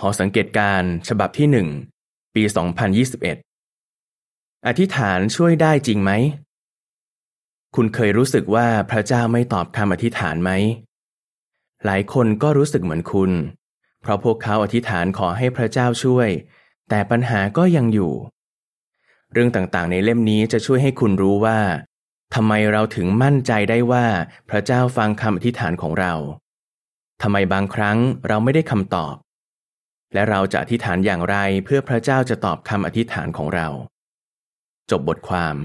หอสังเกตการฉบับที่หนึ่งปี 2021 อธิษฐานช่วยได้จริงไหม คุณเคยรู้สึกว่าพระเจ้าไม่ตอบคำอธิษฐานไหม หลายคนก็รู้สึกเหมือนคุณ เพราะพวกเขาอธิษฐานขอให้พระเจ้าช่วย แต่ปัญหาก็ยังอยู่ เรื่องต่างๆ ในเล่มนี้จะช่วยให้คุณรู้ว่าทำไมเราถึงมั่นใจได้ว่าพระเจ้าฟังคำอธิษฐานของเราทำไมบางครั้งเราไม่ได้คำตอบ และเราจะอธิษฐานอย่างไรเพื่อพระเจ้าจะตอบคำอธิษฐานของเรา จบบทความ